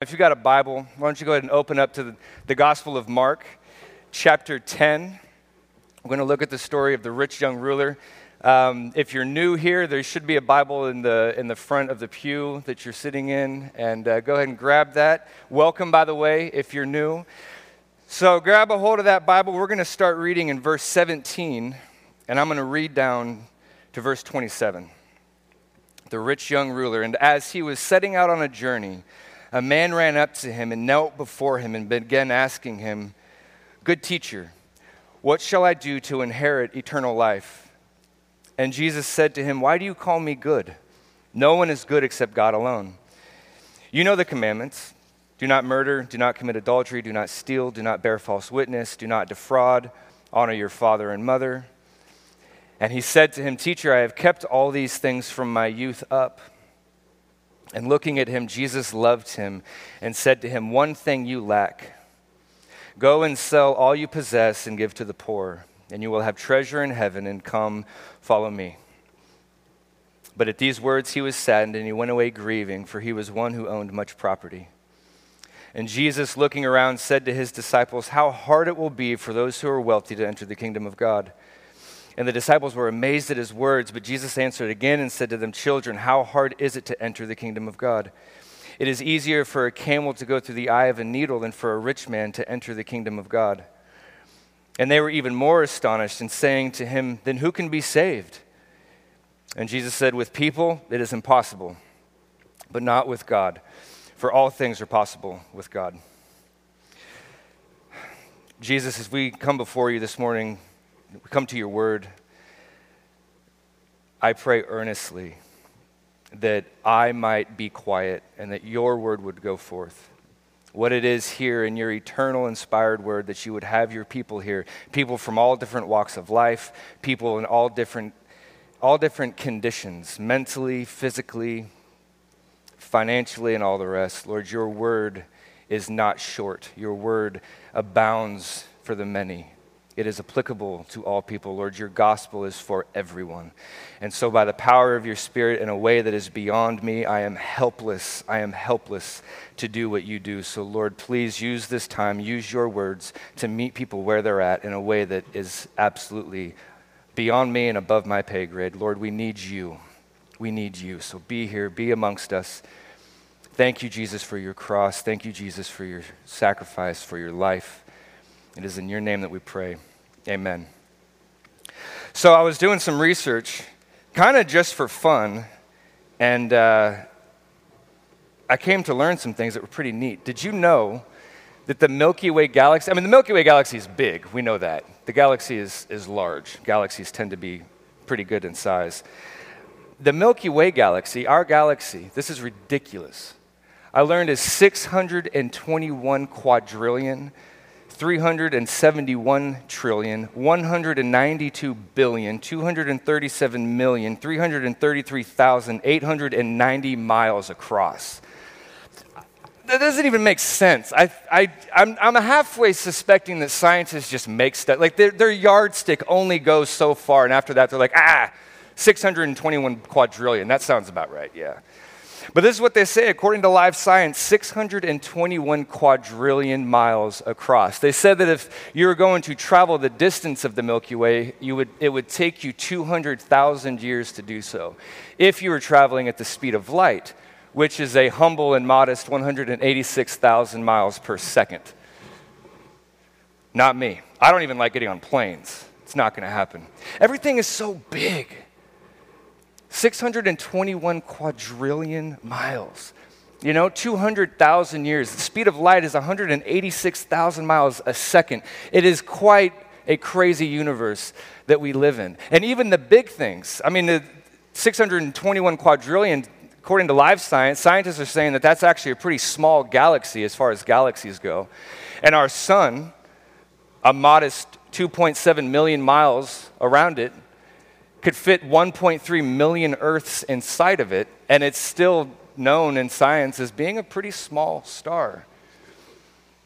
If you've got a Bible, why don't you go ahead and open up to the, the Gospel of Mark, chapter 10. We're going to look at the story of the rich young ruler. Um, if you're new here, there should be a Bible in the, in the front of the pew that you're sitting in, and uh, go ahead and grab that. Welcome, by the way, if you're new. So grab a hold of that Bible. We're going to start reading in verse 17, and I'm going to read down to verse 27. The rich young ruler, and as he was setting out on a journey, a man ran up to him and knelt before him and began asking him, Good teacher, what shall I do to inherit eternal life? And Jesus said to him, Why do you call me good? No one is good except God alone. You know the commandments do not murder, do not commit adultery, do not steal, do not bear false witness, do not defraud, honor your father and mother. And he said to him, Teacher, I have kept all these things from my youth up. And looking at him, Jesus loved him and said to him, One thing you lack. Go and sell all you possess and give to the poor, and you will have treasure in heaven, and come, follow me. But at these words he was saddened, and he went away grieving, for he was one who owned much property. And Jesus, looking around, said to his disciples, How hard it will be for those who are wealthy to enter the kingdom of God. And the disciples were amazed at his words, but Jesus answered again and said to them, Children, how hard is it to enter the kingdom of God? It is easier for a camel to go through the eye of a needle than for a rich man to enter the kingdom of God. And they were even more astonished and saying to him, Then who can be saved? And Jesus said, With people it is impossible, but not with God, for all things are possible with God. Jesus, as we come before you this morning, we come to your word, I pray earnestly that I might be quiet and that your word would go forth. What it is here in your eternal inspired word that you would have your people here, people from all different walks of life, people in all different all different conditions, mentally, physically, financially and all the rest. Lord, your word is not short. Your word abounds for the many. It is applicable to all people. Lord, your gospel is for everyone. And so, by the power of your Spirit, in a way that is beyond me, I am helpless. I am helpless to do what you do. So, Lord, please use this time, use your words to meet people where they're at in a way that is absolutely beyond me and above my pay grade. Lord, we need you. We need you. So, be here, be amongst us. Thank you, Jesus, for your cross. Thank you, Jesus, for your sacrifice, for your life. It is in your name that we pray. Amen. So I was doing some research, kind of just for fun, and uh, I came to learn some things that were pretty neat. Did you know that the Milky Way galaxy, I mean, the Milky Way galaxy is big, we know that. The galaxy is, is large. Galaxies tend to be pretty good in size. The Milky Way galaxy, our galaxy, this is ridiculous. I learned is 621 quadrillion 371 trillion, 192 billion, 237 million, 333,890 miles across. That doesn't even make sense. I, I, I'm, I'm halfway suspecting that scientists just make stuff. Like their, their yardstick only goes so far, and after that, they're like, ah, 621 quadrillion. That sounds about right, yeah. But this is what they say according to Live Science 621 quadrillion miles across. They said that if you were going to travel the distance of the Milky Way, you would, it would take you 200,000 years to do so. If you were traveling at the speed of light, which is a humble and modest 186,000 miles per second. Not me. I don't even like getting on planes. It's not going to happen. Everything is so big. 621 quadrillion miles. You know, 200,000 years. The speed of light is 186,000 miles a second. It is quite a crazy universe that we live in. And even the big things, I mean, the 621 quadrillion, according to Live Science, scientists are saying that that's actually a pretty small galaxy as far as galaxies go. And our sun, a modest 2.7 million miles around it, could fit 1.3 million Earths inside of it, and it's still known in science as being a pretty small star.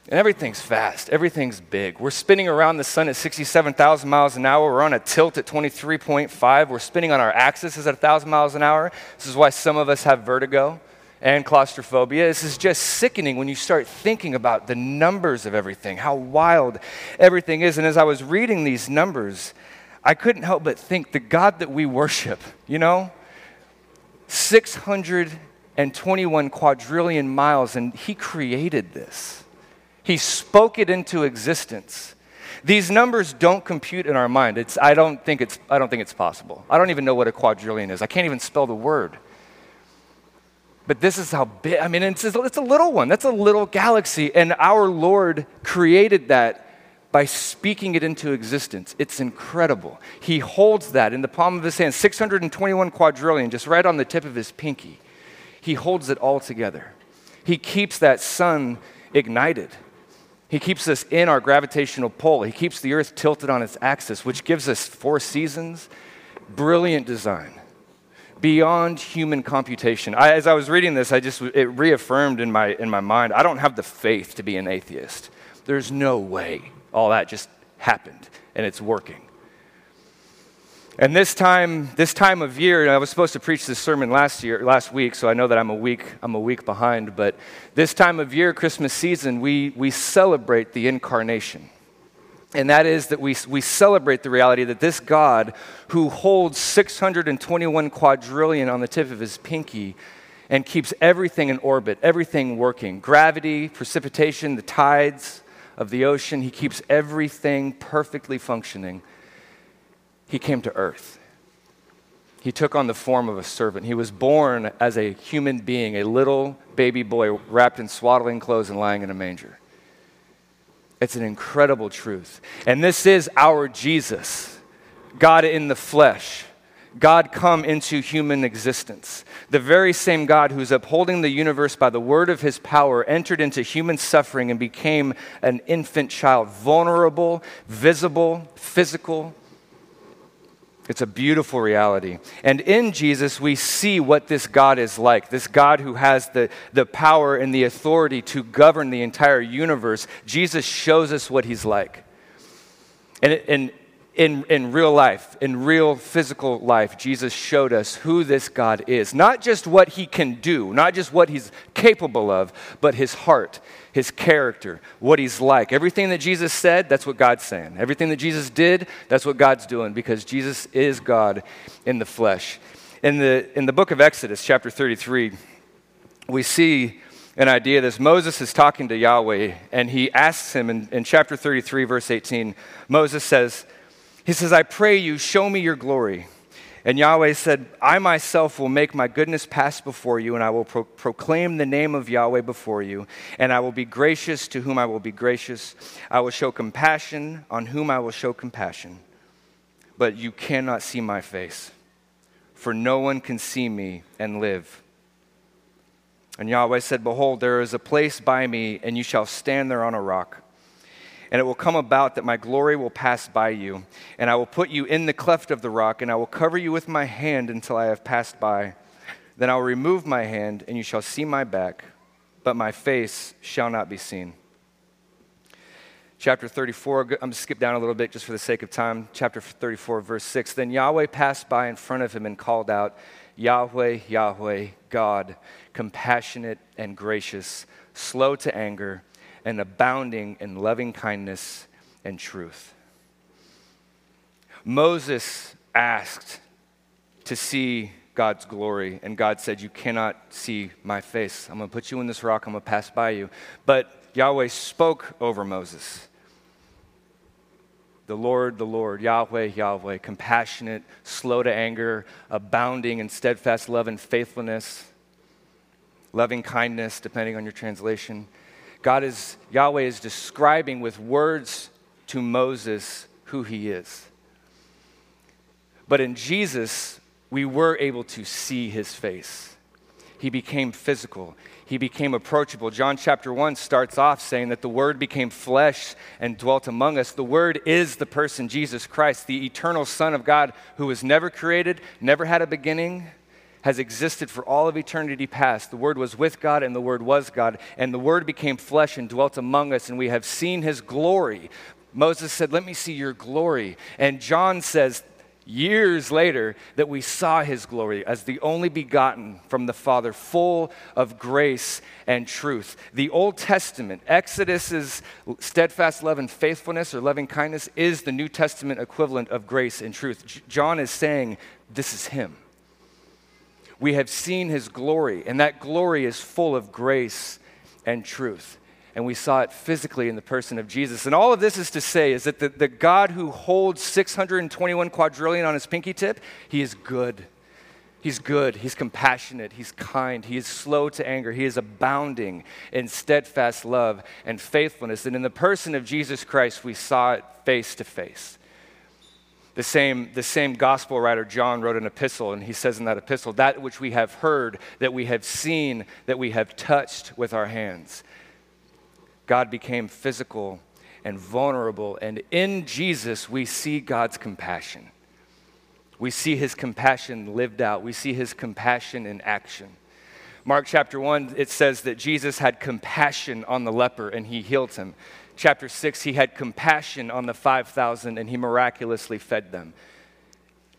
And everything's fast, everything's big. We're spinning around the sun at 67,000 miles an hour. We're on a tilt at 23.5. We're spinning on our axis at 1,000 miles an hour. This is why some of us have vertigo and claustrophobia. This is just sickening when you start thinking about the numbers of everything, how wild everything is. And as I was reading these numbers, I couldn't help but think the God that we worship, you know, 621 quadrillion miles, and He created this. He spoke it into existence. These numbers don't compute in our mind. It's, I, don't think it's, I don't think it's possible. I don't even know what a quadrillion is. I can't even spell the word. But this is how big, I mean, it's, it's a little one. That's a little galaxy. And our Lord created that by speaking it into existence. It's incredible. He holds that in the palm of his hand, 621 quadrillion, just right on the tip of his pinky. He holds it all together. He keeps that sun ignited. He keeps us in our gravitational pull. He keeps the earth tilted on its axis, which gives us four seasons. Brilliant design beyond human computation. I, as I was reading this, I just it reaffirmed in my in my mind. I don't have the faith to be an atheist. There's no way all that just happened and it's working. And this time, this time of year, I was supposed to preach this sermon last year, last week, so I know that I'm a week, I'm a week behind. But this time of year, Christmas season, we, we celebrate the incarnation. And that is that we, we celebrate the reality that this God, who holds 621 quadrillion on the tip of his pinky and keeps everything in orbit, everything working gravity, precipitation, the tides of the ocean, he keeps everything perfectly functioning. He came to earth. He took on the form of a servant. He was born as a human being, a little baby boy wrapped in swaddling clothes and lying in a manger. It's an incredible truth. And this is our Jesus, God in the flesh. God come into human existence. The very same God who's upholding the universe by the word of his power entered into human suffering and became an infant child, vulnerable, visible, physical, it's a beautiful reality. And in Jesus, we see what this God is like this God who has the, the power and the authority to govern the entire universe. Jesus shows us what he's like. And, and in, in real life, in real physical life, Jesus showed us who this God is. Not just what he can do, not just what he's capable of, but his heart, his character, what he's like. Everything that Jesus said, that's what God's saying. Everything that Jesus did, that's what God's doing because Jesus is God in the flesh. In the, in the book of Exodus, chapter 33, we see an idea this. Moses is talking to Yahweh, and he asks him in, in chapter 33, verse 18, Moses says, he says, I pray you, show me your glory. And Yahweh said, I myself will make my goodness pass before you, and I will pro- proclaim the name of Yahweh before you, and I will be gracious to whom I will be gracious. I will show compassion on whom I will show compassion. But you cannot see my face, for no one can see me and live. And Yahweh said, Behold, there is a place by me, and you shall stand there on a rock. And it will come about that my glory will pass by you, and I will put you in the cleft of the rock, and I will cover you with my hand until I have passed by. Then I will remove my hand, and you shall see my back, but my face shall not be seen. Chapter 34, I'm going to skip down a little bit just for the sake of time. Chapter 34, verse 6. Then Yahweh passed by in front of him and called out, Yahweh, Yahweh, God, compassionate and gracious, slow to anger and abounding in loving kindness and truth. Moses asked to see God's glory, and God said, You cannot see my face. I'm going to put you in this rock, I'm going to pass by you. But Yahweh spoke over Moses. The Lord, the Lord, Yahweh, Yahweh, compassionate, slow to anger, abounding in steadfast love and faithfulness, loving kindness, depending on your translation, God is, Yahweh is describing with words to Moses who he is. But in Jesus, we were able to see his face. He became physical. He became approachable. John chapter 1 starts off saying that the Word became flesh and dwelt among us. The Word is the person, Jesus Christ, the eternal Son of God who was never created, never had a beginning, has existed for all of eternity past. The Word was with God, and the Word was God. And the Word became flesh and dwelt among us, and we have seen His glory. Moses said, Let me see your glory. And John says, years later, that we saw his glory as the only begotten from the Father, full of grace and truth. The Old Testament, Exodus's steadfast love and faithfulness or loving kindness, is the New Testament equivalent of grace and truth. John is saying, This is him. We have seen his glory, and that glory is full of grace and truth and we saw it physically in the person of Jesus. And all of this is to say is that the, the God who holds 621 quadrillion on his pinky tip, he is good. He's good. He's compassionate. He's kind. He is slow to anger. He is abounding in steadfast love and faithfulness. And in the person of Jesus Christ, we saw it face to face. The same, the same gospel writer, John, wrote an epistle, and he says in that epistle, That which we have heard, that we have seen, that we have touched with our hands. God became physical and vulnerable. And in Jesus, we see God's compassion. We see his compassion lived out, we see his compassion in action. Mark chapter 1, it says that Jesus had compassion on the leper and he healed him. Chapter 6, he had compassion on the 5,000 and he miraculously fed them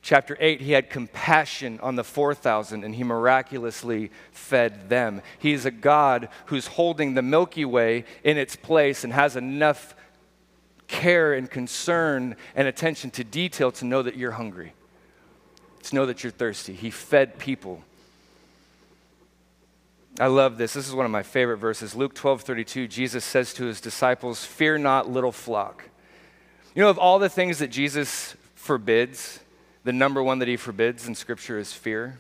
chapter 8, he had compassion on the 4,000 and he miraculously fed them. He is a God who's holding the Milky Way in its place and has enough care and concern and attention to detail to know that you're hungry, to know that you're thirsty. He fed people. I love this. This is one of my favorite verses. Luke 12 32, Jesus says to his disciples, Fear not, little flock. You know, of all the things that Jesus forbids, the number one that he forbids in Scripture is fear.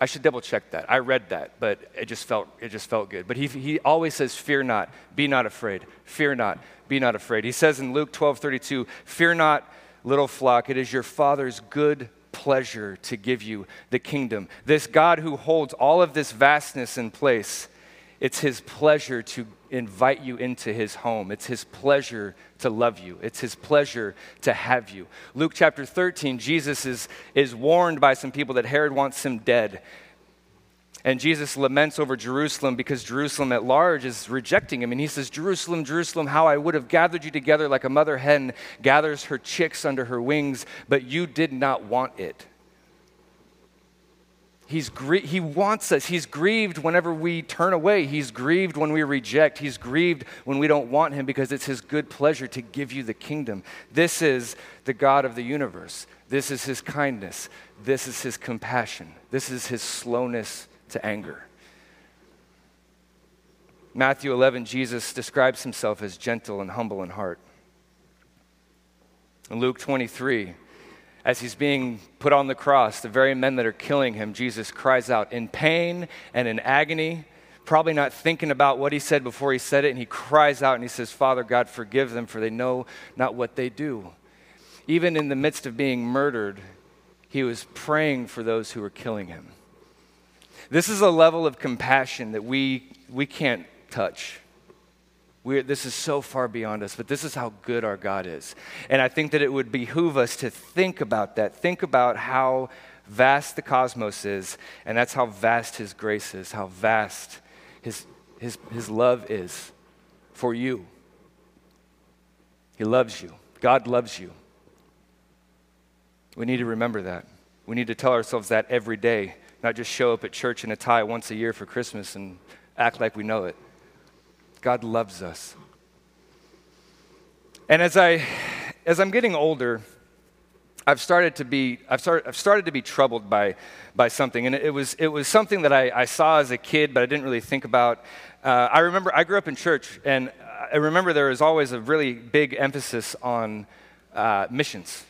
I should double check that. I read that, but it just felt, it just felt good. But he, he always says, Fear not, be not afraid. Fear not, be not afraid. He says in Luke 12 32, Fear not, little flock, it is your Father's good pleasure to give you the kingdom. This God who holds all of this vastness in place, it's his pleasure to invite you into his home. It's his pleasure to love you. It's his pleasure to have you. Luke chapter 13, Jesus is, is warned by some people that Herod wants him dead. And Jesus laments over Jerusalem because Jerusalem at large is rejecting him. And he says, Jerusalem, Jerusalem, how I would have gathered you together like a mother hen gathers her chicks under her wings, but you did not want it. He's gr- he wants us. He's grieved whenever we turn away. He's grieved when we reject. He's grieved when we don't want him because it's his good pleasure to give you the kingdom. This is the God of the universe. This is his kindness. This is his compassion. This is his slowness to anger. Matthew 11, Jesus describes himself as gentle and humble in heart. In Luke 23, as he's being put on the cross, the very men that are killing him, Jesus cries out in pain and in agony, probably not thinking about what he said before he said it, and he cries out and he says, Father God, forgive them, for they know not what they do. Even in the midst of being murdered, he was praying for those who were killing him. This is a level of compassion that we, we can't touch. We're, this is so far beyond us, but this is how good our God is. And I think that it would behoove us to think about that. Think about how vast the cosmos is, and that's how vast His grace is, how vast His, his, his love is for you. He loves you. God loves you. We need to remember that. We need to tell ourselves that every day, not just show up at church in a tie once a year for Christmas and act like we know it. God loves us. And as, I, as I'm getting older, I've started to be, I've started, I've started to be troubled by, by something. And it was, it was something that I, I saw as a kid, but I didn't really think about. Uh, I remember, I grew up in church, and I remember there was always a really big emphasis on uh, missions.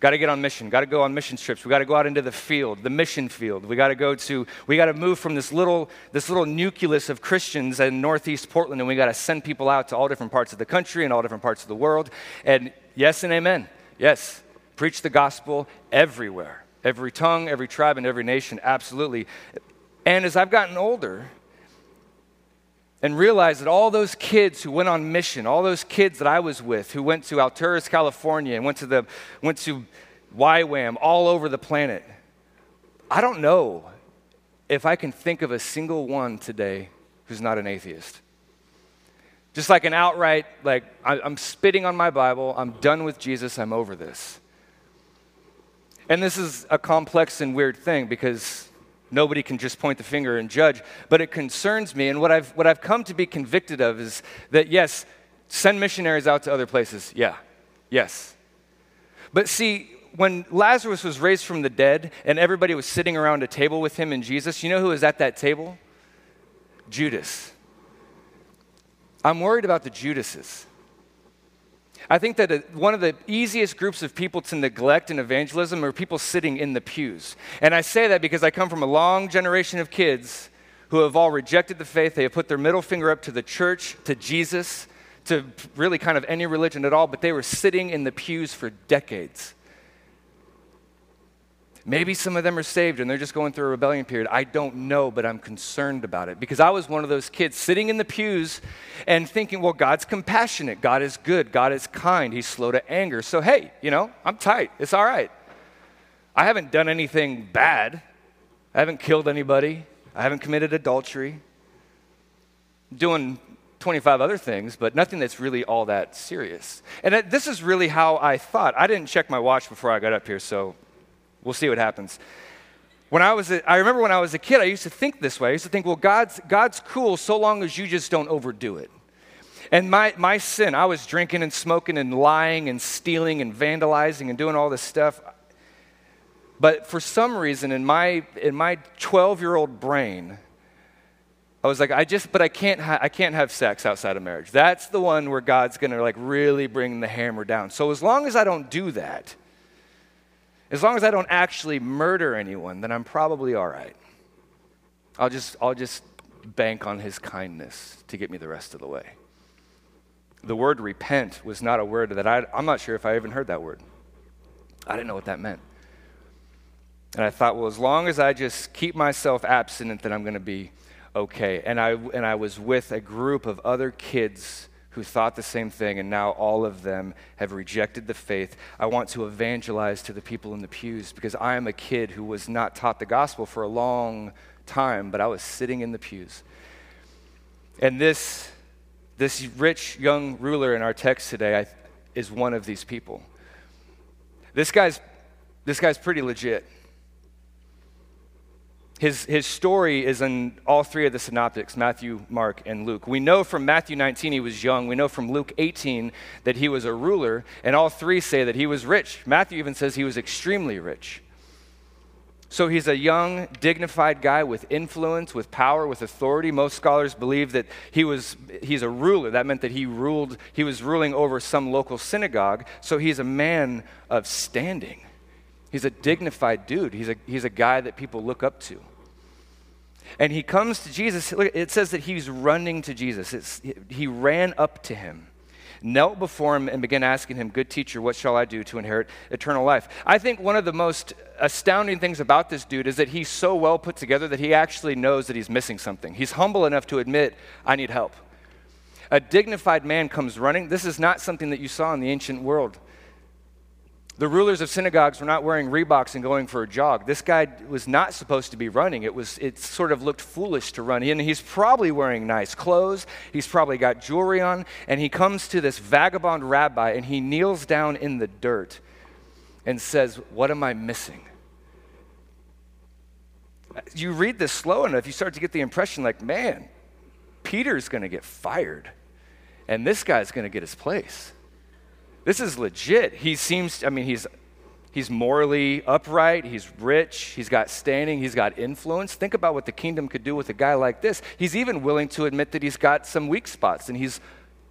Got to get on mission. Got to go on mission trips. We got to go out into the field, the mission field. We got to go to. We got to move from this little this little nucleus of Christians in Northeast Portland, and we got to send people out to all different parts of the country and all different parts of the world. And yes and amen. Yes, preach the gospel everywhere, every tongue, every tribe, and every nation. Absolutely. And as I've gotten older, and realized that all those kids who went on mission, all those kids that I was with, who went to Alturas, California, and went to, the, went to YWAM all over the planet, I don't know if I can think of a single one today who's not an atheist. Just like an outright, like, I'm spitting on my Bible, I'm done with Jesus, I'm over this. And this is a complex and weird thing because nobody can just point the finger and judge, but it concerns me. And what I've, what I've come to be convicted of is that, yes, send missionaries out to other places. Yeah, yes. But see, when Lazarus was raised from the dead and everybody was sitting around a table with him and Jesus, you know who was at that table? Judas. I'm worried about the Judases. I think that uh, one of the easiest groups of people to neglect in evangelism are people sitting in the pews. And I say that because I come from a long generation of kids who have all rejected the faith. They have put their middle finger up to the church, to Jesus, to really kind of any religion at all, but they were sitting in the pews for decades. Maybe some of them are saved and they're just going through a rebellion period. I don't know, but I'm concerned about it because I was one of those kids sitting in the pews and thinking, well, God's compassionate, God is good, God is kind, He's slow to anger. So, hey, you know, I'm tight, it's all right. I haven't done anything bad, I haven't killed anybody, I haven't committed adultery, I'm doing 25 other things, but nothing that's really all that serious. And this is really how I thought. I didn't check my watch before I got up here, so We'll see what happens. When I was, a, I remember when I was a kid, I used to think this way. I used to think, well, God's, God's cool so long as you just don't overdo it. And my, my sin, I was drinking and smoking and lying and stealing and vandalizing and doing all this stuff. But for some reason, in my, in my 12 year old brain, I was like, I just, but I can't, ha- I can't have sex outside of marriage. That's the one where God's gonna like really bring the hammer down. So as long as I don't do that, as long as I don't actually murder anyone, then I'm probably all right. I'll just, I'll just bank on his kindness to get me the rest of the way. The word repent was not a word that I, I'm not sure if I even heard that word. I didn't know what that meant. And I thought, well, as long as I just keep myself abstinent, then I'm going to be okay. And I, and I was with a group of other kids who thought the same thing, and now all of them have rejected the faith. I want to evangelize to the people in the pews because I am a kid who was not taught the gospel for a long time, but I was sitting in the pews. And this, this rich young ruler in our text today I, is one of these people. This guy's, this guy's pretty legit. His, his story is in all three of the synoptics Matthew, Mark, and Luke. We know from Matthew 19 he was young. We know from Luke 18 that he was a ruler. And all three say that he was rich. Matthew even says he was extremely rich. So he's a young, dignified guy with influence, with power, with authority. Most scholars believe that he was he's a ruler. That meant that he ruled, he was ruling over some local synagogue. So he's a man of standing. He's a dignified dude. He's a, he's a guy that people look up to. And he comes to Jesus. It says that he's running to Jesus. It's, he ran up to him, knelt before him, and began asking him, Good teacher, what shall I do to inherit eternal life? I think one of the most astounding things about this dude is that he's so well put together that he actually knows that he's missing something. He's humble enough to admit, I need help. A dignified man comes running. This is not something that you saw in the ancient world. The rulers of synagogues were not wearing Reeboks and going for a jog. This guy was not supposed to be running. It, was, it sort of looked foolish to run. And he's probably wearing nice clothes. He's probably got jewelry on. And he comes to this vagabond rabbi and he kneels down in the dirt and says, What am I missing? You read this slow enough, you start to get the impression like, man, Peter's going to get fired. And this guy's going to get his place. This is legit. He seems, I mean, he's, he's morally upright, he's rich, he's got standing, he's got influence. Think about what the kingdom could do with a guy like this. He's even willing to admit that he's got some weak spots and he's,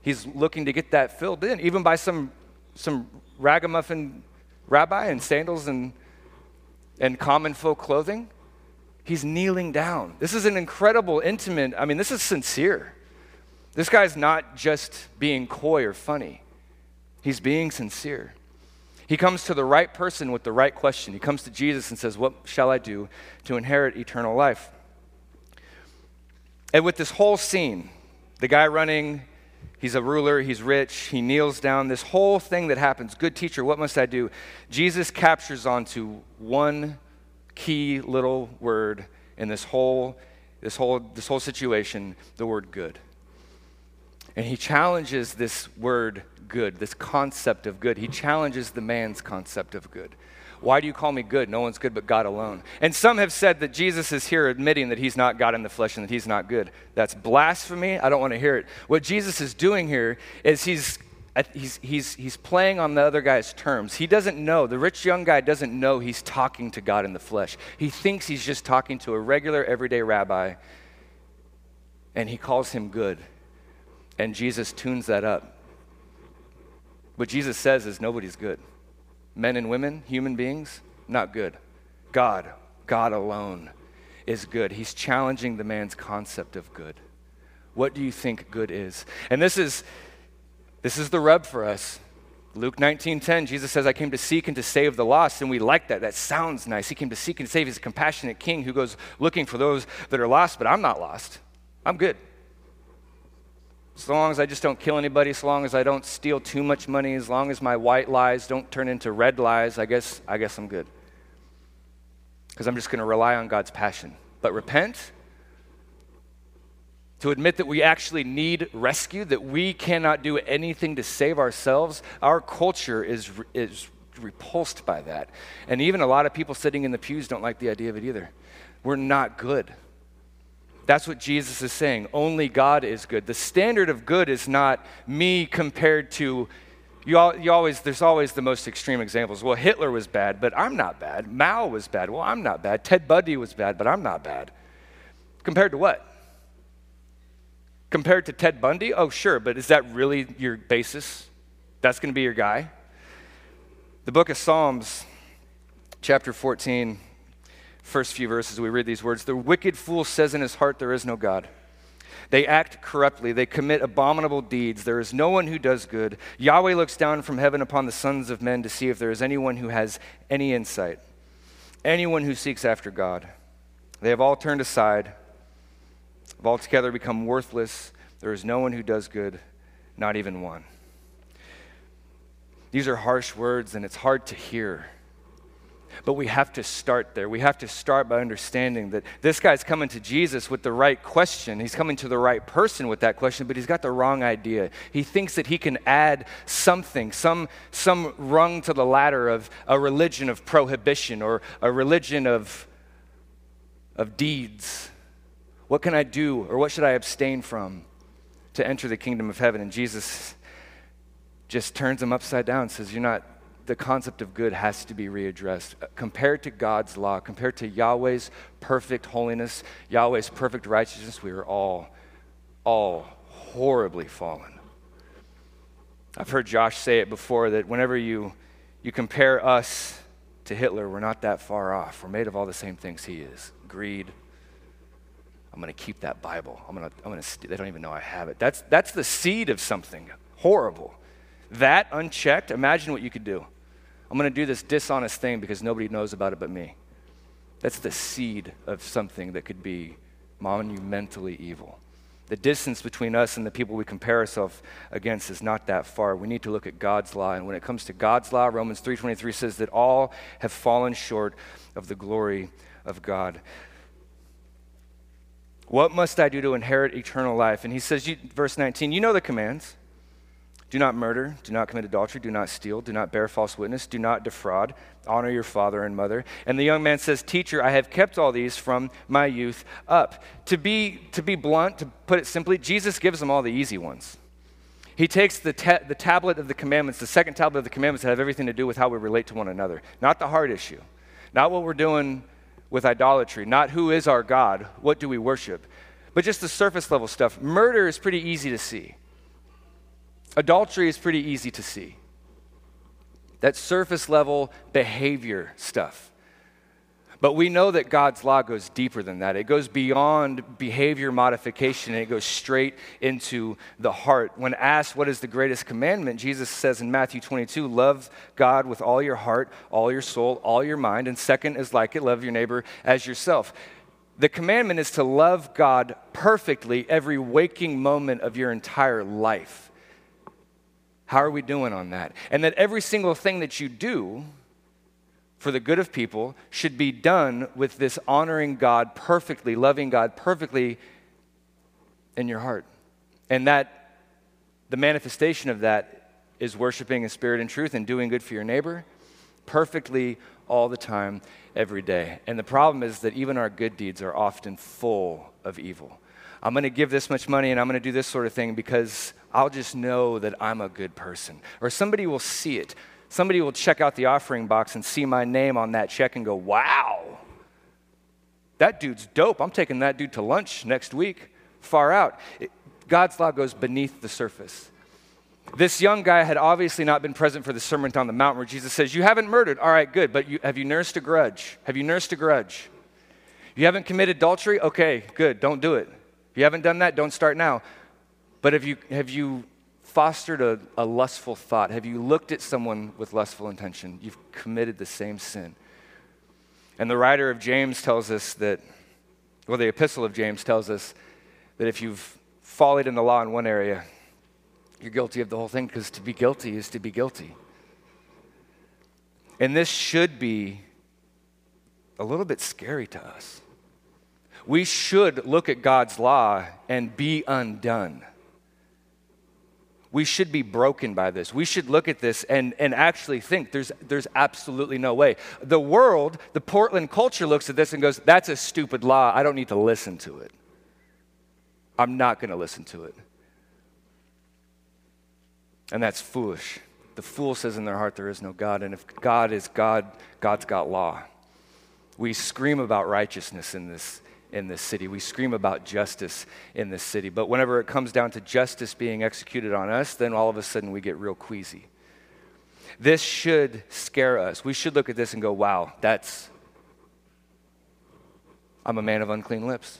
he's looking to get that filled in, even by some, some ragamuffin rabbi in sandals and, and common folk clothing. He's kneeling down. This is an incredible, intimate, I mean, this is sincere. This guy's not just being coy or funny. He's being sincere. He comes to the right person with the right question. He comes to Jesus and says, What shall I do to inherit eternal life? And with this whole scene, the guy running, he's a ruler, he's rich, he kneels down, this whole thing that happens, good teacher, what must I do? Jesus captures onto one key little word in this whole, this whole, this whole situation, the word good. And he challenges this word good, this concept of good. He challenges the man's concept of good. Why do you call me good? No one's good but God alone. And some have said that Jesus is here admitting that he's not God in the flesh and that he's not good. That's blasphemy. I don't want to hear it. What Jesus is doing here is he's he's, he's, he's playing on the other guy's terms. He doesn't know, the rich young guy doesn't know he's talking to God in the flesh. He thinks he's just talking to a regular, everyday rabbi, and he calls him good. And Jesus tunes that up. What Jesus says is nobody's good men and women, human beings, not good. God, God alone is good. He's challenging the man's concept of good. What do you think good is? And this is this is the rub for us. Luke 19:10 Jesus says I came to seek and to save the lost and we like that that sounds nice he came to seek and save he's a compassionate king who goes looking for those that are lost but I'm not lost I'm good as long as I just don't kill anybody, as long as I don't steal too much money, as long as my white lies don't turn into red lies, I guess, I guess I'm good. Because I'm just going to rely on God's passion. But repent, to admit that we actually need rescue, that we cannot do anything to save ourselves, our culture is, is repulsed by that. And even a lot of people sitting in the pews don't like the idea of it either. We're not good. That's what Jesus is saying. Only God is good. The standard of good is not me compared to you, all, you always there's always the most extreme examples. Well, Hitler was bad, but I'm not bad. Mao was bad. Well, I'm not bad. Ted Bundy was bad, but I'm not bad. Compared to what? Compared to Ted Bundy? Oh, sure, but is that really your basis? That's going to be your guy? The book of Psalms, chapter 14, first few verses, we read these words The wicked fool says in his heart, There is no God. They act corruptly. They commit abominable deeds. There is no one who does good. Yahweh looks down from heaven upon the sons of men to see if there is anyone who has any insight, anyone who seeks after God. They have all turned aside, have altogether become worthless. There is no one who does good, not even one. These are harsh words, and it's hard to hear. But we have to start there. We have to start by understanding that this guy's coming to Jesus with the right question. He's coming to the right person with that question, but he's got the wrong idea. He thinks that he can add something, some, some rung to the ladder of a religion of prohibition or a religion of, of deeds. What can I do or what should I abstain from to enter the kingdom of heaven? And Jesus just turns him upside down and says, You're not the concept of good has to be readdressed. Uh, compared to God's law, compared to Yahweh's perfect holiness, Yahweh's perfect righteousness, we are all, all horribly fallen. I've heard Josh say it before that whenever you, you compare us to Hitler, we're not that far off. We're made of all the same things he is greed. I'm going to keep that Bible. I'm going to, I'm going to, they don't even know I have it. That's, that's the seed of something horrible. That unchecked, imagine what you could do. I'm going to do this dishonest thing because nobody knows about it but me. That's the seed of something that could be monumentally evil. The distance between us and the people we compare ourselves against is not that far. We need to look at God's law. And when it comes to God's law, Romans 3:23 says that all have fallen short of the glory of God. What must I do to inherit eternal life? And he says, verse 19, you know the commands. Do not murder, do not commit adultery, do not steal, do not bear false witness, do not defraud, honor your father and mother. And the young man says, Teacher, I have kept all these from my youth up. To be, to be blunt, to put it simply, Jesus gives them all the easy ones. He takes the, the tablet of the commandments, the second tablet of the commandments that have everything to do with how we relate to one another, not the hard issue, not what we're doing with idolatry, not who is our God, what do we worship, but just the surface level stuff. Murder is pretty easy to see. Adultery is pretty easy to see. That surface level behavior stuff. But we know that God's law goes deeper than that. It goes beyond behavior modification and it goes straight into the heart. When asked what is the greatest commandment, Jesus says in Matthew 22 love God with all your heart, all your soul, all your mind. And second is like it, love your neighbor as yourself. The commandment is to love God perfectly every waking moment of your entire life. How are we doing on that? And that every single thing that you do for the good of people should be done with this honoring God perfectly, loving God perfectly in your heart. And that the manifestation of that is worshiping in spirit and truth and doing good for your neighbor, perfectly all the time, every day. And the problem is that even our good deeds are often full of evil. I'm going to give this much money and I'm going to do this sort of thing because I'll just know that I'm a good person. Or somebody will see it. Somebody will check out the offering box and see my name on that check and go, wow, that dude's dope. I'm taking that dude to lunch next week. Far out. It, God's law goes beneath the surface. This young guy had obviously not been present for the Sermon on the Mount where Jesus says, You haven't murdered. All right, good. But you, have you nursed a grudge? Have you nursed a grudge? You haven't committed adultery? Okay, good. Don't do it. If you haven't done that, don't start now. But have you, have you fostered a, a lustful thought? Have you looked at someone with lustful intention? You've committed the same sin. And the writer of James tells us that, well, the epistle of James tells us that if you've fallen in the law in one area, you're guilty of the whole thing because to be guilty is to be guilty. And this should be a little bit scary to us. We should look at God's law and be undone. We should be broken by this. We should look at this and, and actually think there's, there's absolutely no way. The world, the Portland culture looks at this and goes, that's a stupid law. I don't need to listen to it. I'm not going to listen to it. And that's foolish. The fool says in their heart, There is no God. And if God is God, God's got law. We scream about righteousness in this, in this city. We scream about justice in this city. But whenever it comes down to justice being executed on us, then all of a sudden we get real queasy. This should scare us. We should look at this and go, wow, that's, I'm a man of unclean lips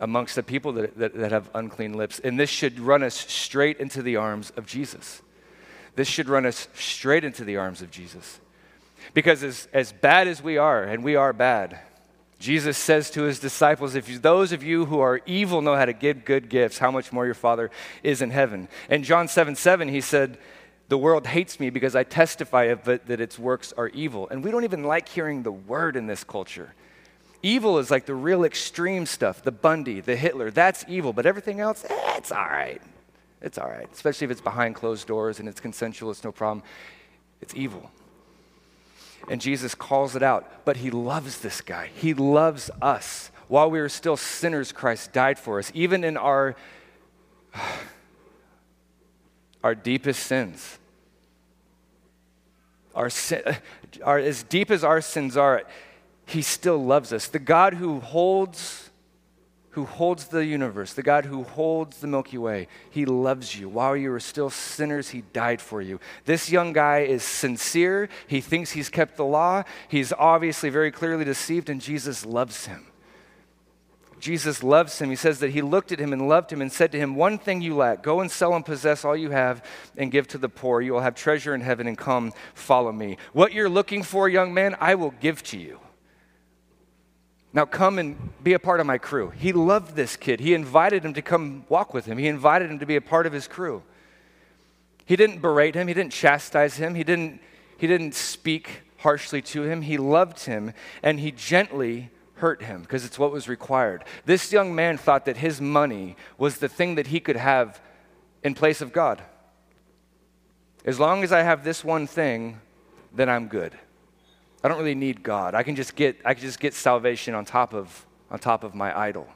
amongst the people that, that, that, have unclean lips. And this should run us straight into the arms of Jesus. This should run us straight into the arms of Jesus. Because as, as bad as we are, and we are bad, Jesus says to his disciples, If those of you who are evil know how to give good gifts, how much more your Father is in heaven? And John 7 7, he said, The world hates me because I testify of it that its works are evil. And we don't even like hearing the word in this culture. Evil is like the real extreme stuff, the Bundy, the Hitler. That's evil, but everything else, eh, it's all right. It's all right, especially if it's behind closed doors and it's consensual, it's no problem. It's evil. And Jesus calls it out, but he loves this guy. He loves us. While we were still sinners, Christ died for us. Even in our, our deepest sins, our, sin, our, as deep as our sins are, he still loves us. The God who holds who holds the universe, the God who holds the Milky Way, he loves you. While you were still sinners, he died for you. This young guy is sincere. He thinks he's kept the law. He's obviously very clearly deceived, and Jesus loves him. Jesus loves him. He says that he looked at him and loved him and said to him, One thing you lack go and sell and possess all you have and give to the poor. You will have treasure in heaven and come follow me. What you're looking for, young man, I will give to you. Now come and be a part of my crew. He loved this kid. He invited him to come walk with him, he invited him to be a part of his crew. He didn't berate him, he didn't chastise him, he didn't, he didn't speak harshly to him. He loved him and he gently hurt him because it's what was required. This young man thought that his money was the thing that he could have in place of God. As long as I have this one thing, then I'm good. I don't really need God. I can just get, I can just get salvation on top of, on top of my idol.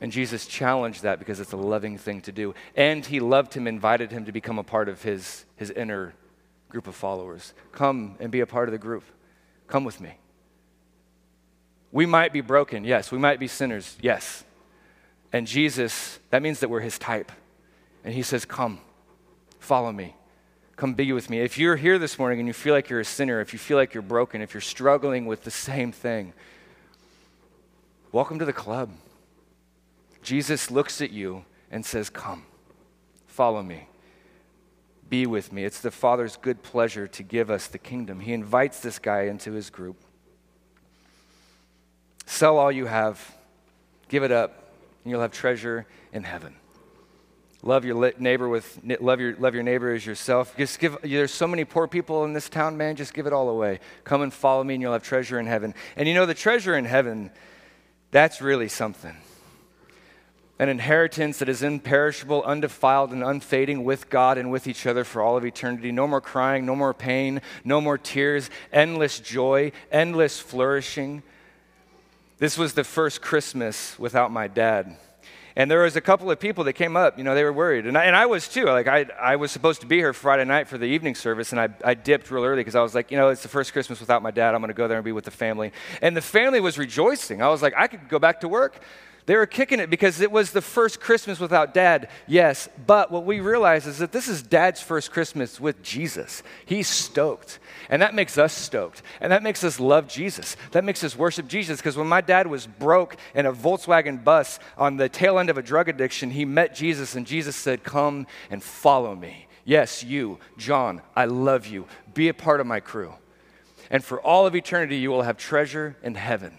And Jesus challenged that because it's a loving thing to do. And he loved him, invited him to become a part of his, his inner group of followers. Come and be a part of the group. Come with me. We might be broken, yes. We might be sinners, yes. And Jesus, that means that we're his type. And he says, Come, follow me. Come be with me. If you're here this morning and you feel like you're a sinner, if you feel like you're broken, if you're struggling with the same thing, welcome to the club. Jesus looks at you and says, Come, follow me. Be with me. It's the Father's good pleasure to give us the kingdom. He invites this guy into his group. Sell all you have, give it up, and you'll have treasure in heaven. Love your neighbor with love your love your neighbor as yourself. Just give. There's so many poor people in this town, man. Just give it all away. Come and follow me, and you'll have treasure in heaven. And you know the treasure in heaven, that's really something. an inheritance that is imperishable, undefiled, and unfading with God and with each other for all of eternity. No more crying, no more pain, no more tears, endless joy, endless flourishing. This was the first Christmas without my dad. And there was a couple of people that came up, you know, they were worried. And I, and I was too. Like, I, I was supposed to be here Friday night for the evening service, and I, I dipped real early because I was like, you know, it's the first Christmas without my dad. I'm going to go there and be with the family. And the family was rejoicing. I was like, I could go back to work. They were kicking it because it was the first Christmas without dad, yes. But what we realize is that this is dad's first Christmas with Jesus. He's stoked. And that makes us stoked. And that makes us love Jesus. That makes us worship Jesus. Because when my dad was broke in a Volkswagen bus on the tail end of a drug addiction, he met Jesus, and Jesus said, Come and follow me. Yes, you, John, I love you. Be a part of my crew. And for all of eternity, you will have treasure in heaven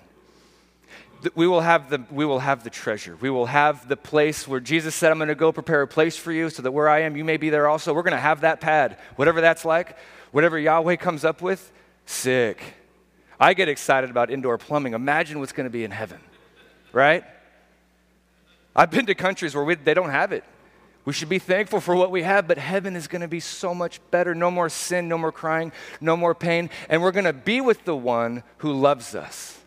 we will have the we will have the treasure we will have the place where jesus said i'm going to go prepare a place for you so that where i am you may be there also we're going to have that pad whatever that's like whatever yahweh comes up with sick i get excited about indoor plumbing imagine what's going to be in heaven right i've been to countries where we, they don't have it we should be thankful for what we have, but heaven is going to be so much better. No more sin, no more crying, no more pain. And we're going to be with the one who loves us.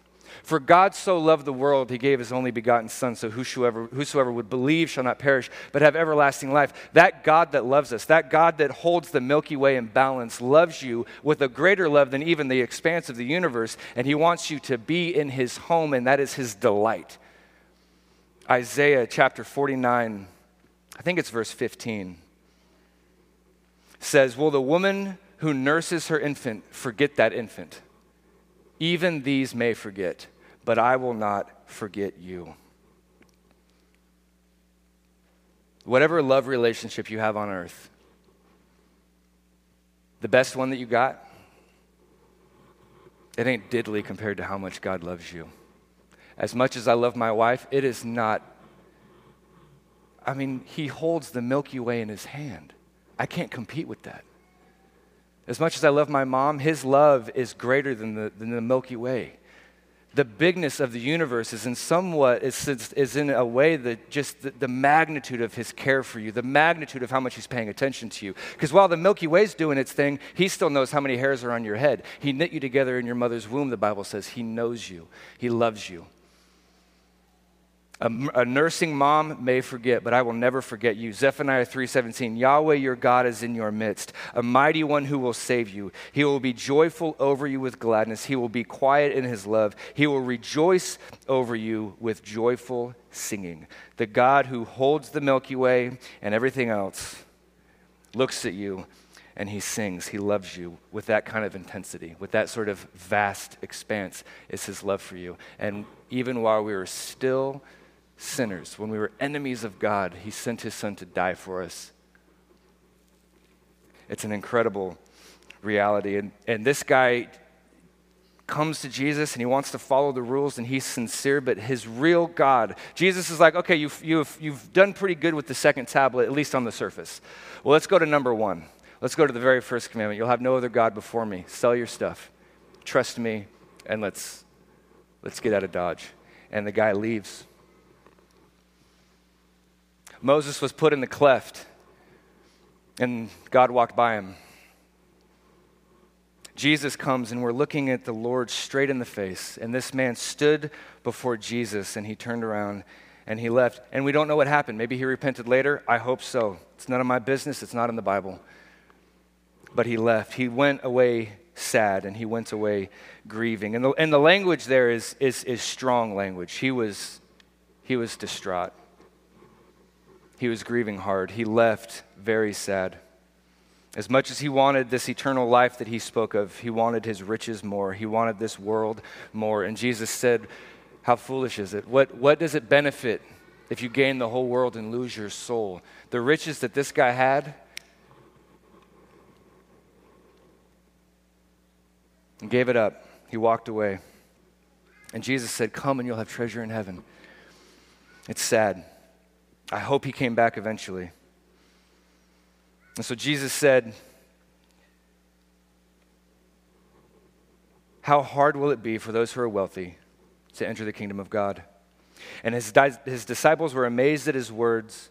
For God so loved the world, he gave his only begotten Son, so whosoever, whosoever would believe shall not perish, but have everlasting life. That God that loves us, that God that holds the Milky Way in balance, loves you with a greater love than even the expanse of the universe, and he wants you to be in his home, and that is his delight. Isaiah chapter 49, I think it's verse 15, says, Will the woman who nurses her infant forget that infant? Even these may forget but I will not forget you. Whatever love relationship you have on earth, the best one that you got, it ain't diddly compared to how much God loves you. As much as I love my wife, it is not. I mean, he holds the Milky Way in his hand. I can't compete with that. As much as I love my mom, his love is greater than the, than the Milky Way the bigness of the universe is in somewhat is, is in a way that just the, the, magnitude of his care for you the magnitude of how much he's paying attention to you. Because while the milky way's doing its thing he still knows how many hairs are on your head. He knit you together in your mother's womb the bible says. He knows you. He loves you a, a, nursing mom may forget, but I will never forget you. Zephaniah 3:17. Yahweh your God is in your midst, a mighty one who will save you. He will be joyful over you with gladness. He will be quiet in his love. He will rejoice over you with joyful singing. The God who holds the Milky Way and everything else looks at you and he sings. He loves you with that kind of intensity, with that sort of vast expanse is his love for you. And even while we were still sinners, when we were enemies of God, He sent His Son to die for us. It's an incredible reality. And, and this guy comes to Jesus and he wants to follow the rules and he's sincere, but his real God, Jesus is like, okay, you've, you've, you've done pretty good with the second tablet, at least on the surface. Well, let's go to number one. Let's go to the very first commandment. You'll have no other God before me. Sell your stuff, trust me, and let's, let's get out of Dodge. And the guy leaves. Moses was put in the cleft, and God walked by him. Jesus comes, and we're looking at the Lord straight in the face. And this man stood before Jesus, and he turned around and he left. And we don't know what happened. Maybe he repented later. I hope so. It's none of my business, it's not in the Bible. But he left. He went away sad, and he went away grieving. And the, and the language there is, is, is strong language. He was, he was distraught. He was grieving hard. He left very sad. As much as he wanted this eternal life that he spoke of, he wanted his riches more. He wanted this world more. And Jesus said, How foolish is it? What, what does it benefit if you gain the whole world and lose your soul? The riches that this guy had, and gave it up. He walked away. And Jesus said, Come and you'll have treasure in heaven. It's sad. I hope he came back eventually. And so Jesus said, How hard will it be for those who are wealthy to enter the kingdom of God? And his, his disciples were amazed at his words.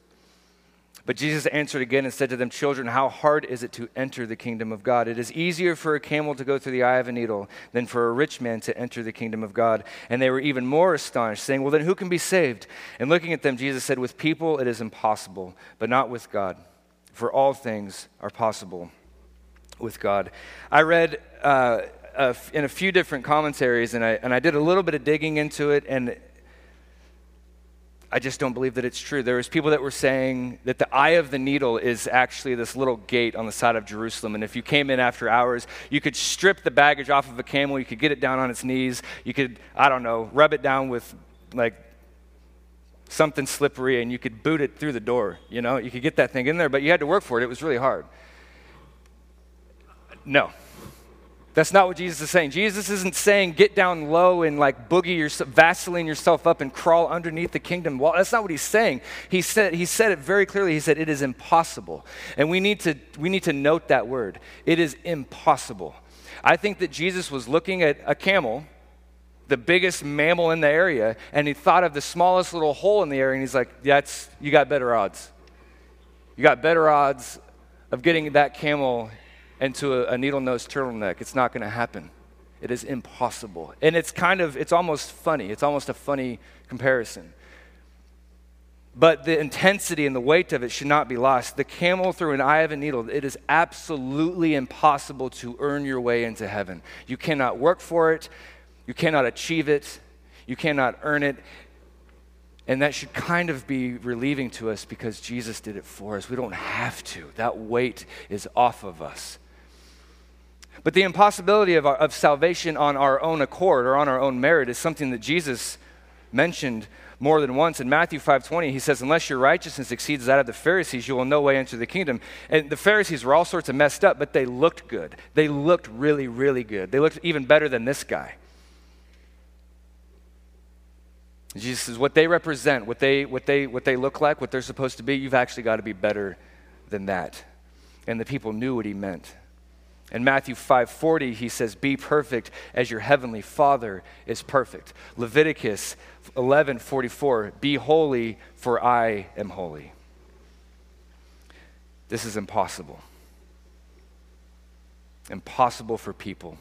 But Jesus answered again and said to them, Children, how hard is it to enter the kingdom of God? It is easier for a camel to go through the eye of a needle than for a rich man to enter the kingdom of God. And they were even more astonished, saying, Well, then who can be saved? And looking at them, Jesus said, With people it is impossible, but not with God. For all things are possible with God. I read uh, uh, in a few different commentaries, and I, and I did a little bit of digging into it, and I just don't believe that it's true. There was people that were saying that the eye of the needle is actually this little gate on the side of Jerusalem. And if you came in after hours, you could strip the baggage off of a camel, you could get it down on its knees, you could, I don't know, rub it down with like something slippery and you could boot it through the door. You know, you could get that thing in there, but you had to work for it. It was really hard. No, that's not what Jesus is saying. Jesus isn't saying get down low and like boogie your Vaseline yourself up and crawl underneath the kingdom wall. That's not what he's saying. He said, he said it very clearly. He said it is impossible. And we need, to, we need to note that word. It is impossible. I think that Jesus was looking at a camel, the biggest mammal in the area, and he thought of the smallest little hole in the area, and he's like, that's, you got better odds. You got better odds of getting that camel into a, a needle nosed turtleneck. It's not going to happen. It is impossible. And it's kind of, it's almost funny. It's almost a funny comparison. But the intensity and the weight of it should not be lost. The camel through an eye of a needle, it is absolutely impossible to earn your way into heaven. You cannot work for it, you cannot achieve it, you cannot earn it. And that should kind of be relieving to us because Jesus did it for us. We don't have to. That weight is off of us. But the impossibility of, our, of salvation on our own accord or on our own merit is something that Jesus mentioned more than once. In Matthew 5:20, he says, "Unless your righteousness exceeds that of the Pharisees, you will no way enter the kingdom." And the Pharisees were all sorts of messed up, but they looked good. They looked really, really good. They looked even better than this guy. Jesus says, what they represent, what they, what, they, what they look like, what they're supposed to be, you've actually got to be better than that. And the people knew what he meant. In Matthew 5:40 he says be perfect as your heavenly Father is perfect. Leviticus 11:44 be holy for I am holy. This is impossible. Impossible for people.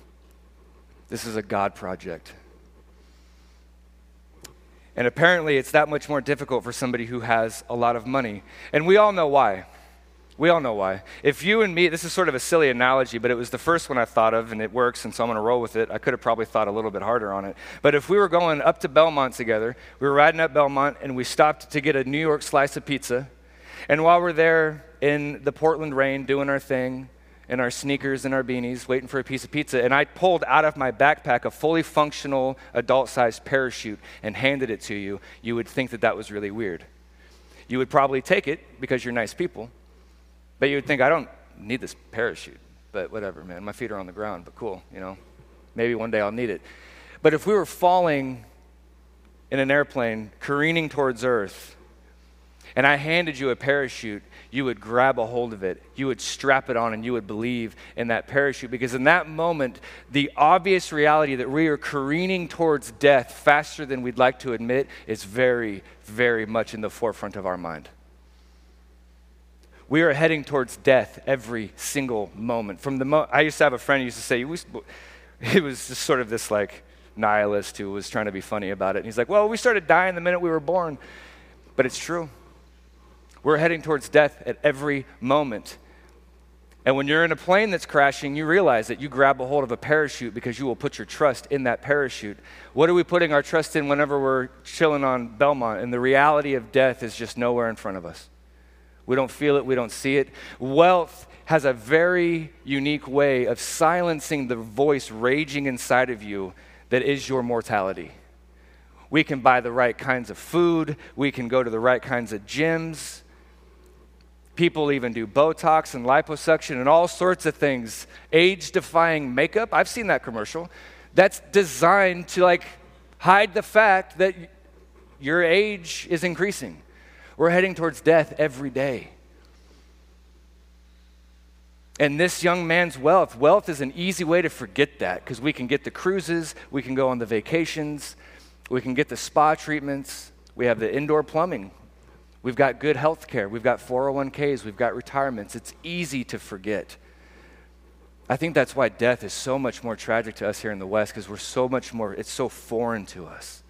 This is a God project. And apparently, it's that much more difficult for somebody who has a lot of money. And we all know why. We all know why. If you and me, this is sort of a silly analogy, but it was the first one I thought of, and it works, and so I'm going to roll with it. I could have probably thought a little bit harder on it. But if we were going up to Belmont together, we were riding up Belmont, and we stopped to get a New York slice of pizza. And while we're there in the Portland rain doing our thing, in our sneakers and our beanies, waiting for a piece of pizza, and I pulled out of my backpack a fully functional adult sized parachute and handed it to you, you would think that that was really weird. You would probably take it because you're nice people but you would think, I don't need this parachute. But whatever, man. My feet are on the ground, but cool, you know. Maybe one day I'll need it. But if we were falling in an airplane, careening towards Earth, and I handed you a parachute, you would grab a hold of it, you would strap it on, and you would believe in that parachute. Because in that moment, the obvious reality that we are careening towards death faster than we'd like to admit is very, very much in the forefront of our mind. We are heading towards death every single moment. From the mo- I used to have a friend who used to say, he was just sort of this like nihilist who was trying to be funny about it. And he's like, well, we started dying the minute we were born. But it's true. We're heading towards death at every moment. And when you're in a plane that's crashing, you realize that you grab a hold of a parachute because you will put your trust in that parachute. What are we putting our trust in whenever we're chilling on Belmont? And the reality of death is just nowhere in front of us. We don't feel it, we don't see it. Wealth has a very unique way of silencing the voice raging inside of you that is your mortality. We can buy the right kinds of food, we can go to the right kinds of gyms. People even do Botox and liposuction and all sorts of things. Age defying makeup. I've seen that commercial. That's designed to like hide the fact that your age is increasing. We're heading towards death every day. And this young man's wealth, wealth is an easy way to forget that because we can get the cruises, we can go on the vacations, We can get the spa treatments. We have the indoor plumbing. We've got good health care. We've got 401ks. We've got retirements. It's easy to forget. I think that's why death is so much more tragic to us here in the West because we're so much more, it's so foreign to us.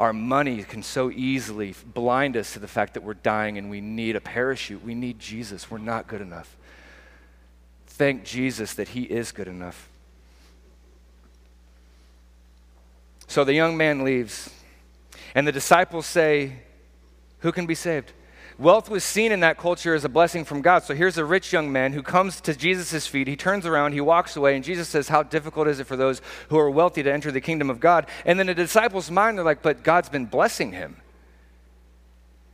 Our money can so easily blind us to the fact that we're dying and we need a parachute. We need Jesus. We're not good enough. Thank Jesus that He is good enough. So the young man leaves, and the disciples say, Who can be saved? Wealth was seen in that culture as a blessing from God. So here's a rich young man who comes to Jesus' feet. He turns around, he walks away, and Jesus says, How difficult is it for those who are wealthy to enter the kingdom of God? And then the disciples' mind, they're like, But God's been blessing him.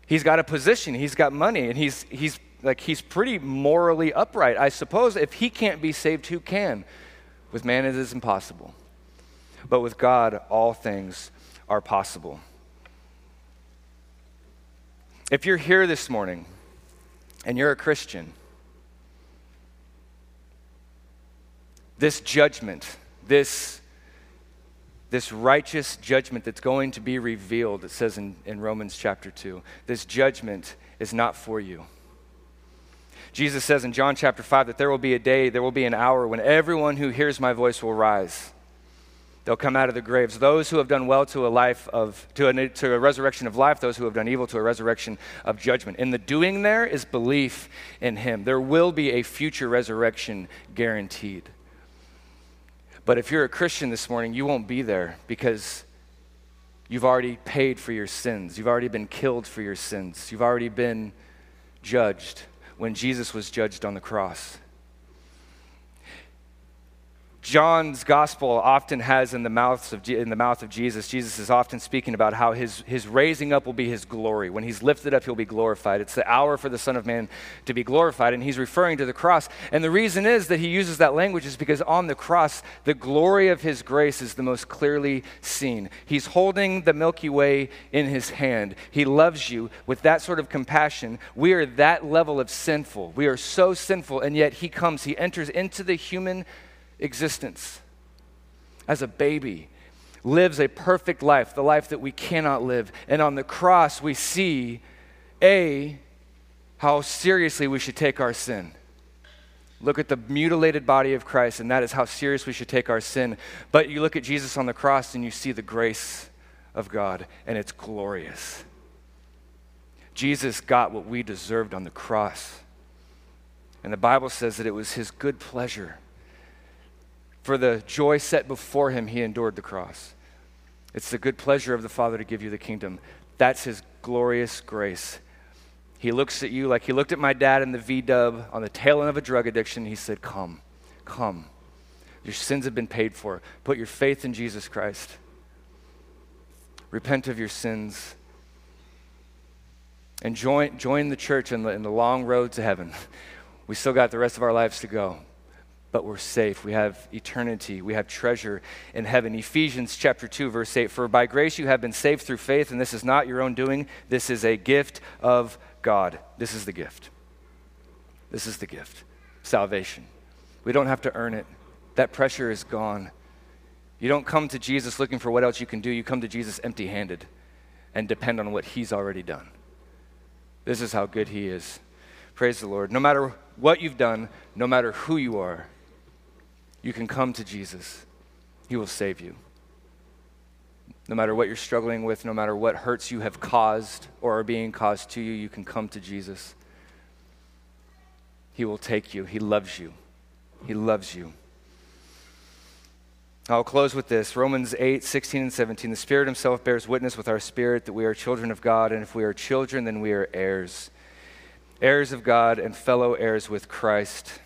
He's got a position, he's got money, and he's, he's like, he's pretty morally upright. I suppose if he can't be saved, who can? With man, it is impossible. But with God, all things are possible. If you're here this morning and you're a Christian, this judgment, this, this righteous judgment that's going to be revealed, it says in, in Romans chapter 2, this judgment is not for you. Jesus says in John chapter 5 that there will be a day, there will be an hour when everyone who hears my voice will rise. They'll come out of the graves. Those who have done well to a life of, to a, to a resurrection of life, those who have done evil to a resurrection of judgment. And the doing there is belief in Him. There will be a future resurrection guaranteed. But if you're a Christian this morning, you won't be there because you've already paid for your sins. You've already been killed for your sins. You've already been judged when Jesus was judged on the cross. John's gospel often has in the, mouths of, in the mouth of Jesus, Jesus is often speaking about how his, his raising up will be his glory. When he's lifted up, he'll be glorified. It's the hour for the Son of Man to be glorified, and he's referring to the cross. And the reason is that he uses that language is because on the cross, the glory of his grace is the most clearly seen. He's holding the Milky Way in his hand. He loves you with that sort of compassion. We are that level of sinful. We are so sinful, and yet he comes, he enters into the human existence as a baby, lives a perfect life, the life that we cannot live. And on the cross, we see A, how seriously we should take our sin. Look at the mutilated body of Christ, and that is how serious we should take our sin. But you look at Jesus on the cross and you see the grace of God, and it's glorious. Jesus got what we deserved on the cross. And the Bible says that it was his good pleasure for the joy set before him, he endured the cross. It's the good pleasure of the Father to give you the kingdom. That's his glorious grace. He looks at you like he looked at my dad in the V dub on the tail end of a drug addiction. He said, Come, come. Your sins have been paid for. Put your faith in Jesus Christ. Repent of your sins. And join, join the church in the, in the long road to heaven. We still got the rest of our lives to go but we're safe. We have eternity. We have treasure in heaven. Ephesians chapter 2 verse 8 For by grace you have been saved through faith and this is not your own doing. This is a gift of God. This is the gift. This is the gift. Salvation. We don't have to earn it. That pressure is gone. You don't come to Jesus looking for what else you can do. You come to Jesus empty-handed and depend on what he's already done. This is how good he is. Praise the Lord. No matter what you've done, no matter who you are, you can come to Jesus. He will save you. No matter what you're struggling with, no matter what hurts you have caused or are being caused to you, you can come to Jesus. He will take you. He loves you. He loves you. I'll close with this Romans 8, 16 and 17. The Spirit Himself bears witness with our spirit that we are children of God, and if we are children, then we are heirs. Heirs of God and fellow heirs with Christ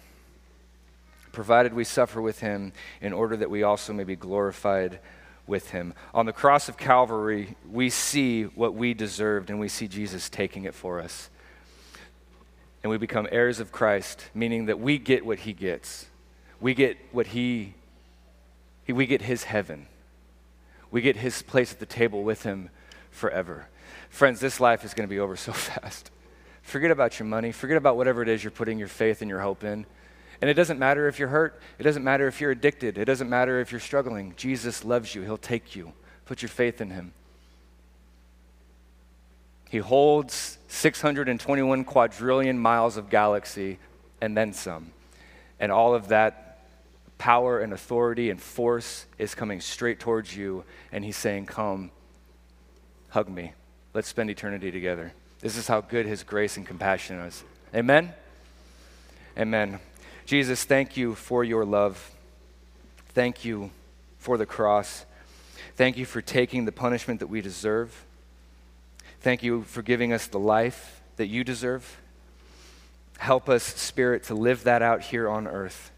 provided we suffer with him in order that we also may be glorified with him. On the cross of Calvary, we see what we deserved, and we see Jesus taking it for us. And we become heirs of Christ, meaning that we get what he gets. We get what he, we get his heaven. We get his place at the table with him forever. Friends, this life is going to be over so fast. Forget about your money. Forget about whatever it is you're putting your faith and your hope in. And it doesn't matter if you're hurt, it doesn't matter if you're addicted, it doesn't matter if you're struggling. Jesus loves you, He'll take you Put your faith in him. He holds 621 quadrillion miles of galaxy and then some. And all of that power and authority and force is coming straight towards you. And he's saying, Come, hug me. Let's spend eternity together. This is how good his grace and compassion is. Amen? Amen. Jesus, thank you for your love. Thank you for the cross. Thank you for taking the punishment that we deserve. Thank you for giving us the life that you deserve. Help us, Spirit, to live that out here on earth.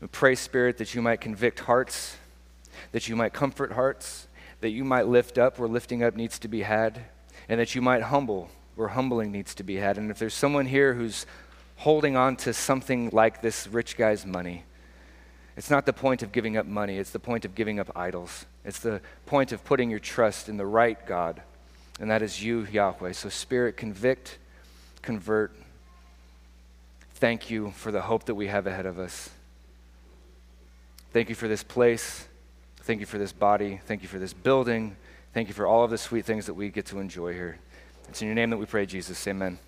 We pray, Spirit, that you might convict hearts, that you might comfort hearts, that you might lift up where lifting up needs to be had, and that you might humble where humbling needs to be had. And if there's someone here who's holding on to something like this rich guy's money, it's not the point of giving up money, it's the point of giving up idols. It's the point of putting your trust in the right God and that is you, Yahweh. So, Spirit, convict, convert. Thank you for the hope that we have ahead of us. Thank you for this place. Thank you for this body. Thank you for this building. Thank you for all of the sweet things that we get to enjoy here. It's in your name that we pray, Jesus. Amen.